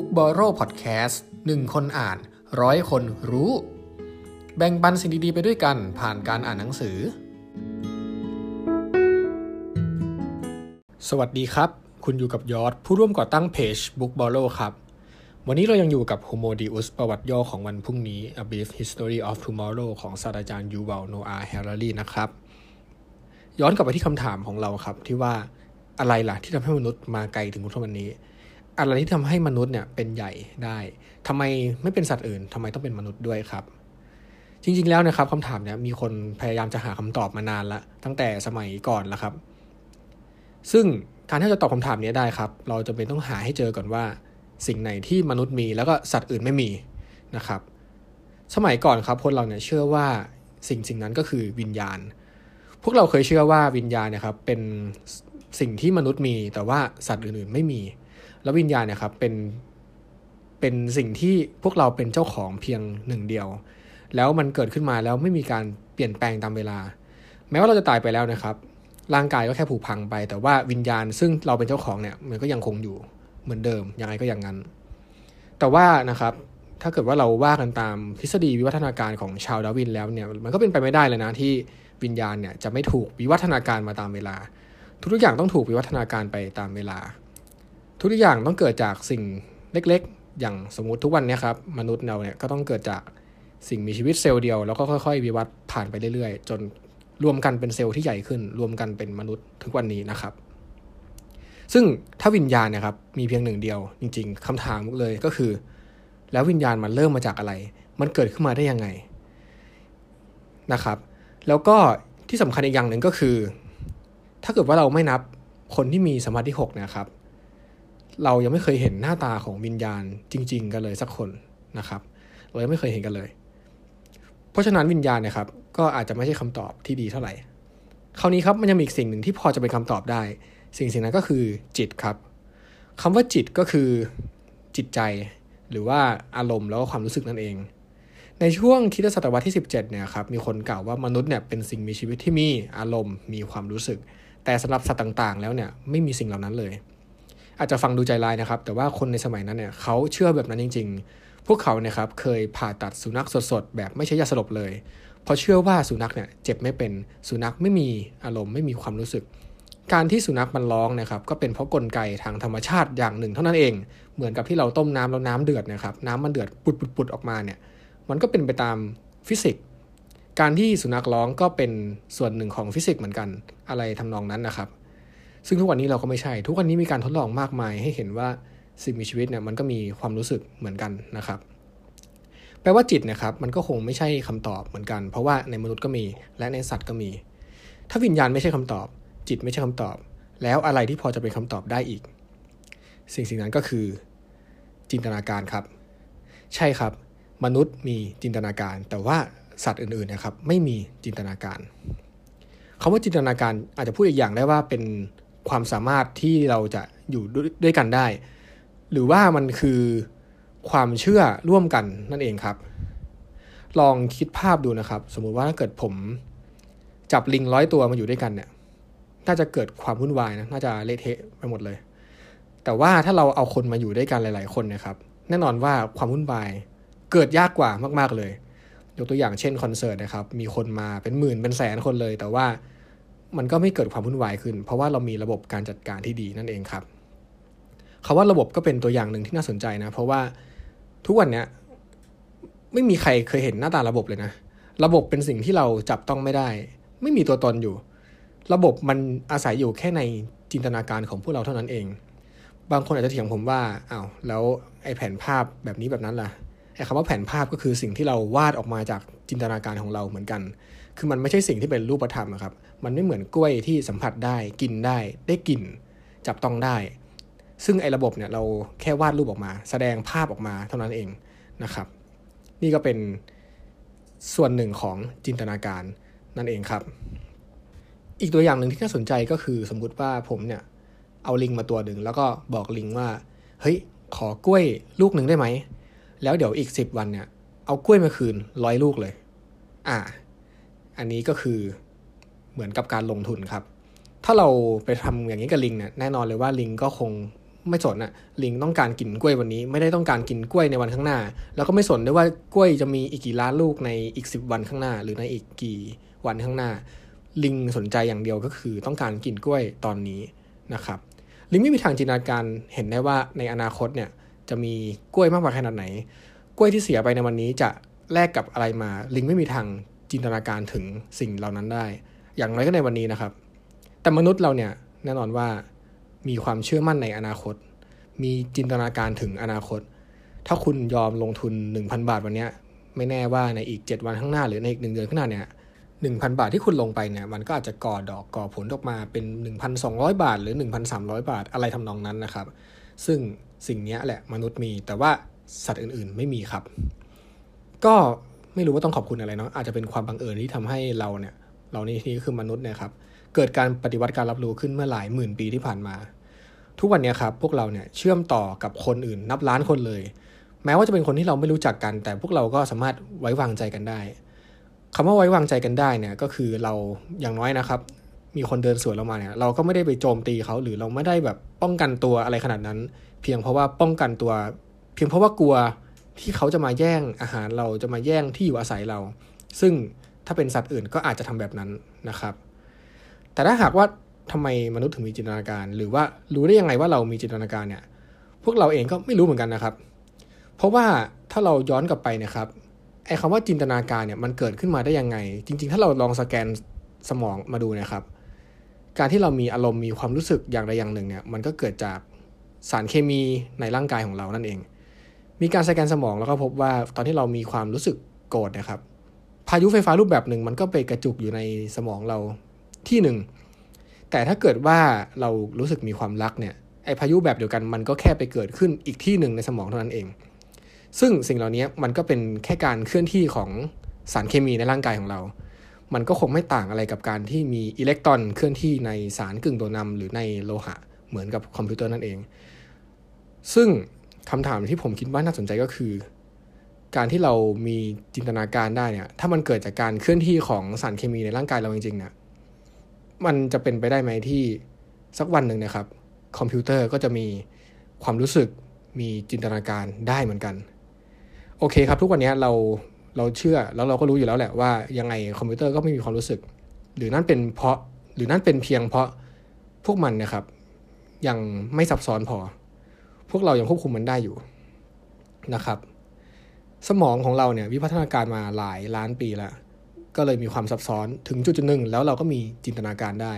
Book b o r r o w Podcast หนึ่งคนอ่านร้อยคนรู้ แบ่งปันสิ่งดีๆไปด้วยกันผ่านการอ่านหนังสือ สวัสดีครับ คุณอยู่กับยอดผู้ร่วมก่อตั้งเพจ Book b o r r o w ครับ วันนี้เรายังอยู่กับ Homo Deus ประวัติย่อของวันพรุ่งนี้ A Brief History of Tomorrow ของศาสตราจารย์ยูวัลโนอาแฮร์รีนะครับ ย้อนกลับไปที่คำถามของเราครับที่ว่าอะไรล่ะที่ทำให้มนุษย์มาไกลถึงทุกวันนี้ อะไรที่ทำให้มนุษย์เนี่ยเป็นใหญ่ได้ทำไมไม่เป็นสัตว์อื่นทำไมต้องเป็นมนุษย์ด้วยครับ จริง ๆ แล้วนะครับคำถามเนี่ยมีคนพยายามจะหาคำตอบมานานละตั้งแต่สมัยก่อนแล้วครับ ซึ่งการที่จะตอบคำถามนี้ได้ครับ เราจะเป็นต้องหาให้เจอก่อนว่า สิ่งไหนที่มนุษย์มีแล้วก็สัตว์อื่นไม่มีนะครับ สมัยก่อนครับคนเราเนี่ยเชื่อว่าสิ่งสิ่งนั้นก็คือวิญญาณ พวกเราเคยเชื่อว่าวิญญาณเนี่ยครับเป็นสิ่งที่มนุษย์มีแต่ว่าสัตว์อื่นๆไม่มี แล้ววิญญาณเนี่ยครับเป็นเป็นสิ่งที่พวกเราเป็นเจ้าของเพียงหนึ่งเดียว แล้วมันเกิดขึ้นมาแล้วไม่มีการเปลี่ยนแปลงตามเวลา แม้ว่าเราจะตายไปแล้วนะครับ ร่างกายก็แค่ผุพังไป แต่ว่าวิญญาณซึ่งเราเป็นเจ้าของเนี่ยมันก็ยังคงอยู่เหมือนเดิมยังไงก็อย่างนั้น แต่ว่านะครับถ้าเกิดว่าเราว่ากันตามทฤษฎีวิวัฒนาการของชาวดาวินแล้วเนี่ยมันก็เป็นไปไม่ได้เลยนะที่วิญญาณเนี่ยจะไม่ถูกวิวัฒนาการมาตามเวลา ทุกอย่างต้องถูกวิวัฒนาการไปตามเวลา ทุกอย่างต้องเกิดจากสิ่งเล็กๆ อย่างสมมติทุกวันนี้ครับมนุษย์เราเนี่ยก็ต้องเกิดจากสิ่งมีชีวิตเซลล์เดียว แล้วก็ค่อยๆ วิวัฒน์ผ่านไปเรื่อยๆ จนรวมกันเป็นเซลล์ที่ใหญ่ขึ้น รวมกันเป็นมนุษย์ทุกวันนี้นะครับ ซึ่งถ้าวิญญาณนะครับมีเพียงหนึ่งเดียว จริง ๆคำถามเลยก็คือ แล้ววิญญาณมันเริ่มมาจากอะไร มันเกิดขึ้นมาได้ยังไงนะครับ แล้วก็ที่สำคัญอีกอย่างหนึ่งก็คือ ถ้าเกิดว่าเราไม่นับคนที่มีสมาธิหกนะครับ เรายังไม่เคยเห็นหน้าตาของวิญญาณจริง ๆ กันเลยสักคนนะครับ เรายังไม่เคยเห็นกันเลย เพราะฉะนั้นวิญญาณนะครับ ก็อาจจะไม่ใช่คำตอบที่ดีเท่าไหร่ คราวนี้ครับมันยังมีอีกสิ่งหนึ่งที่พอจะเป็นคำตอบได้ สิ่งสิ่งนั้นก็คือจิตครับคำว่าจิตก็คือจิตใจ หรือว่าอารมณ์แล้วก็ความรู้สึกนั่นเอง ในช่วงคริสตศตวรรษที่ 17เนี่ยครับมีคนกล่าวว่ามนุษย์เนี่ยเป็นสิ่งมีชีวิตที่มีอารมณ์มีความรู้สึก แต่สำหรับสัตว์ต่าง ๆ แล้วเนี่ยไม่มีสิ่งเหล่านั้นเลย อาจจะฟังดูใจร้ายนะครับ แต่ว่าคนในสมัยนั้นเนี่ยเขาเชื่อแบบนั้นจริง ๆ พวกเขาเนี่ยครับเคยผ่าตัดสุนัขสดๆแบบไม่ใช้ยาสลบเลย เพราะเชื่อว่าสุนัขเนี่ยเจ็บไม่เป็นสุนัขไม่มีอารมณ์ไม่มีความรู้สึก การที่สุนัขมันร้องนะครับก็เป็นเพราะกลไกทางธรรมชาติอย่างหนึ่ง เท่านั้นเอง เหมือนกับที่เราต้มน้ำแล้วน้ำเดือดนะครับน้ำมันเดือดปุดๆออกมาเนี่ยมันก็เป็นไปตามฟิสิกส์การที่สุนัขร้องก็เป็นส่วนหนึ่งของฟิสิกส์เหมือนกันอะไรทำนองนั้นนะครับ ซึ่งทุกวันนี้เราก็ไม่ใช่ ทุกวันนี้มีการทดลองมากมายให้เห็นว่าสิ่งมีชีวิตเนี่ยมันก็มีความรู้สึกเหมือนกันนะครับแปลว่าจิตนะครับมันก็คงไม่ใช่คำตอบเหมือนกัน เพราะว่าในมนุษย์ก็มี และในสัตว์ก็มี ถ้าวิญญาณไม่ใช่คำตอบ จิตไม่ใช่คำตอบ แล้วอะไรที่พอจะเป็นคำตอบได้อีก สิ่งสิ่งนั้นก็คือ จินตนาการครับ ใช่ครับ มนุษย์มีจินตนาการ แต่ว่าสัตว์อื่นๆนะครับไม่มีจินตนาการคาว่าจินตนาการอาจจะพูดอีกอย่างได้ว่าเป็น ความสามารถที่เราจะอยู่ด้วยกันได้ หรือว่ามันคือความเชื่อร่วมกันนั่นเองครับ ลองคิดภาพดูนะครับ สมมุติว่าถ้าเกิดผมจับลิงร้อยตัวมาอยู่ด้วยกันเนี่ยน่าจะเกิดความวุ่นวายนะน่าจะเละเทะไปหมดเลย แต่ว่าถ้าเราเอาคนมาอยู่ด้วยกันหลาย ๆ คนนะครับ แน่นอนว่าความวุ่นวายเกิดยากกว่ามาก ๆเลย ยกตัวอย่างเช่นคอนเสิร์ตนะครับ มีคนมาเป็นหมื่นเป็นแสนคนเลย แต่ว่า มันก็ไม่เกิดความวุ่นวายขึ้น เพราะว่าเรามีระบบการจัดการที่ดีนั่นเองครับคาว่าระบบก็เป็นตัวอย่างหนึ่งที่น่าสนใจนะ เพราะว่าทุกวันเนี้ยไม่มีใครเคยเห็นหน้าตาระบบเลยนะ ระบบเป็นสิ่งที่เราจับต้องไม่ได้ ไม่มีตัวตนอยู่ ระบบมันอาศัยอยู่แค่ในจินตนาการของพวกเราเท่านั้นเอง บางคนอาจจะเถียงผมว่าอ้าวแล้วไอ้แผนภาพแบบนี้แบบนั้นล่ะไอ้คำว่าแผนภาพก็คือสิ่งที่เราวาดออกมาจากจินตนาการของเราเหมือนกัน คือมันไม่ใช่สิ่งที่เป็นรูปธรรมครับ มันไม่เหมือนกล้วยที่สัมผัสได้กินได้ได้กลิ่นจับต้องได้ ซึ่งไอ้ระบบเนี่ยเราแค่วาดรูปออกมา แสดงภาพออกมาเท่านั้นเองนะครับ นี่ก็เป็นส่วนหนึ่งของจินตนาการนั่นเองครับ อีกตัวอย่างหนึ่งที่น่าสนใจก็คือสมมุติว่าผมเนี่ยเอาลิงมาตัวหนึ่งแล้วก็บอกลิงว่าเฮ้ยขอกล้วยลูกหนึ่งได้ไหมแล้วเดี๋ยวอีกสิบวันเนี่ยเอากล้วยมาคืนร้อยลูกเลย อ่า อันนี้ก็คือเหมือนกับการลงทุนครับ ถ้าเราไปทำอย่างนี้กับลิงเนี่ยแน่นอนเลยว่าลิงก็คงไม่สนอะลิงต้องการกินกล้วยวันนี้ ไม่ได้ต้องการกินกล้วยในวันข้างหน้า แล้วก็ไม่สนด้วยว่ากล้วยจะมีอีกกี่ล้านลูกในอีกสิบวันข้างหน้า หรือในอีกกี่วันข้างหน้า ลิงสนใจอย่างเดียวก็คือต้องการกินกล้วยตอนนี้นะครับ ลิงไม่มีทางจินตนาการเห็นได้ว่าในอนาคตเนี่ยจะมีกล้วยมากกว่าขนาดไหน กล้วยที่เสียไปในวันนี้จะแลกกับอะไรมา ลิงไม่มีทาง จินตนาการถึงสิ่งเหล่านั้นได้ อย่างน้อยก็ในวันนี้นะครับ แต่มนุษย์เราเนี่ยแน่นอนว่ามีความเชื่อมั่นในอนาคต มีจินตนาการถึงอนาคต ถ้าคุณยอมลงทุน 1,000 บาทวันนี้ไม่แน่ว่าในอีก 7 วันข้างหน้าหรือในอีกหนึ่งเดือนข้างหน้าเนี่ย1,000 บาทที่คุณลงไปเนี่ยมันก็อาจจะก่อดอกก่อผลออกมาเป็น 1,200 บาท หรือ 1,300 บาทอะไรทำนองนั้นนะครับ ซึ่งสิ่งนี้แหละมนุษย์มีแต่ว่าสัตว์อื่นๆไม่มีครับ ก็ ไม่รู้ว่าต้องขอบคุณอะไรเนาะอาจจะเป็นความบังเอิญที่ทำให้เราเนี่ย เรานที่นี้คือมนุษย์เนี่ยครับ เกิดการปฏิวัติการรับรู้ขึ้นเมื่อหลายหมื่นปีที่ผ่านมา ทุกวันนี้ครับพวกเราเนี่ยเชื่อมต่อกับคนอื่นนับล้านคนเลย แม้ว่าจะเป็นคนที่เราไม่รู้จักกัน แต่พวกเราก็สามารถไว้วางใจกันได้คำว่าไว้วางใจกันได้เนี่ยก็คือเราอย่างน้อยนะครับมีคนเดินสวนเรามาเนี่ยเราก็ไม่ได้ไปโจมตีเขาหรือเราไม่ได้แบบป้องกันตัวอะไรขนาดนั้น เพียงเพราะว่าป้องกันตัว เพียงเพราะว่ากลัว ที่เขาจะมาแย่งอาหารเราจะมาแย่งที่อยู่อาศัยเรา ซึ่งถ้าเป็นสัตว์อื่นก็อาจจะทำแบบนั้นนะครับ แต่ถ้าหากว่าทำไมมนุษย์ถึงมีจินตนาการ หรือว่ารู้ได้ยังไงว่าเรามีจินตนาการเนี่ย พวกเราเองก็ไม่รู้เหมือนกันนะครับ เพราะว่าถ้าเราย้อนกลับไปนะครับไอ้คำว่าจินตนาการเนี่ยมันเกิดขึ้นมาได้ยังไง จริง ๆ ถ้าเราลองสแกนสมองมาดูนะครับ การที่เรามีอารมณ์มีความรู้สึกอย่างใดอย่างหนึ่งเนี่ยมันก็เกิดจากสารเคมีในร่างกายของเรานั่นเอง มีการสแกนสมองแล้วก็พบว่าตอนที่เรามีความรู้สึกโกรธนะครับ พายุไฟฟ้ารูปแบบหนึ่งมันก็ไปกระจุกอยู่ในสมองเราที่หนึ่งแต่ถ้าเกิดว่าเรารู้สึกมีความรักเนี่ยไอพายุแบบเดียวกันมันก็แค่ไปเกิดขึ้นอีกที่หนึ่งในสมองเท่านั้นเอง ซึ่งสิ่งเหล่านี้มันก็เป็นแค่การเคลื่อนที่ของสารเคมีในร่างกายของเรา มันก็คงไม่ต่างอะไรกับการที่มีอิเล็กตรอนเคลื่อนที่ในสารกึ่งตัวนำหรือในโลหะเหมือนกับคอมพิวเตอร์นั่นเอง ซึ่ง คำถามที่ผมคิดว่าน่าสนใจก็คือ การที่เรามีจินตนาการได้เนี่ย ถ้ามันเกิดจากการเคลื่อนที่ของสารเคมีในร่างกายเราจริงๆเนี่ยมันจะเป็นไปได้ไหมที่สักวันหนึ่งนะครับ คอมพิวเตอร์ก็จะมีความรู้สึกมีจินตนาการได้เหมือนกัน โอเคครับ ทุกวันนี้เราเราเชื่อแล้วเราก็รู้อยู่แล้วแหละว่ายังไงคอมพิวเตอร์ก็ไม่มีความรู้สึก หรือนั่นเป็นเพราะหรือนั่นเป็นเพียงเพราะพวกมันนะครับ ยังไม่ซับซ้อนพอ พวกเรายังควบคุมมันได้อยู่นะครับ สมองของเราเนี่ยวิวัฒนาการมาหลายล้านปีแล้ว ก็เลยมีความซับซ้อนถึงจุดจุดหนึ่งแล้วเราก็มีจินตนาการได้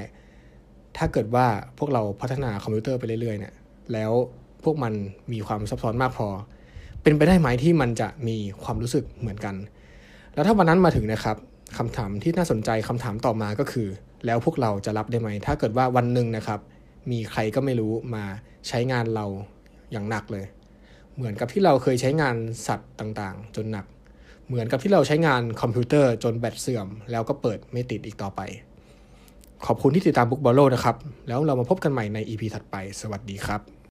ถ้าเกิดว่าพวกเราพัฒนาคอมพิวเตอร์ไปเรื่อยๆเนี่ยแล้วพวกมันมีความซับซ้อนมากพอ เป็นไปได้ไหมที่มันจะมีความรู้สึกเหมือนกัน แล้วถ้าวันนั้นมาถึงนะครับคำถามที่น่าสนใจคำถามต่อมาก็คือ แล้วพวกเราจะรับได้ไหม ถ้าเกิดว่าวันหนึ่งนะครับ มีใครก็ไม่รู้มาใช้งานเรา อย่างหนักเลย เหมือนกับที่เราเคยใช้งานสัตว์ต่างๆ จนหนัก เหมือนกับที่เราใช้งานคอมพิวเตอร์จนแบตเสื่อม แล้วก็เปิดไม่ติดอีกต่อไป ขอบคุณที่ติดตามบุ๊กบอลโลนะครับ แล้วเรามาพบกันใหม่ใน EP ถัดไป สวัสดีครับ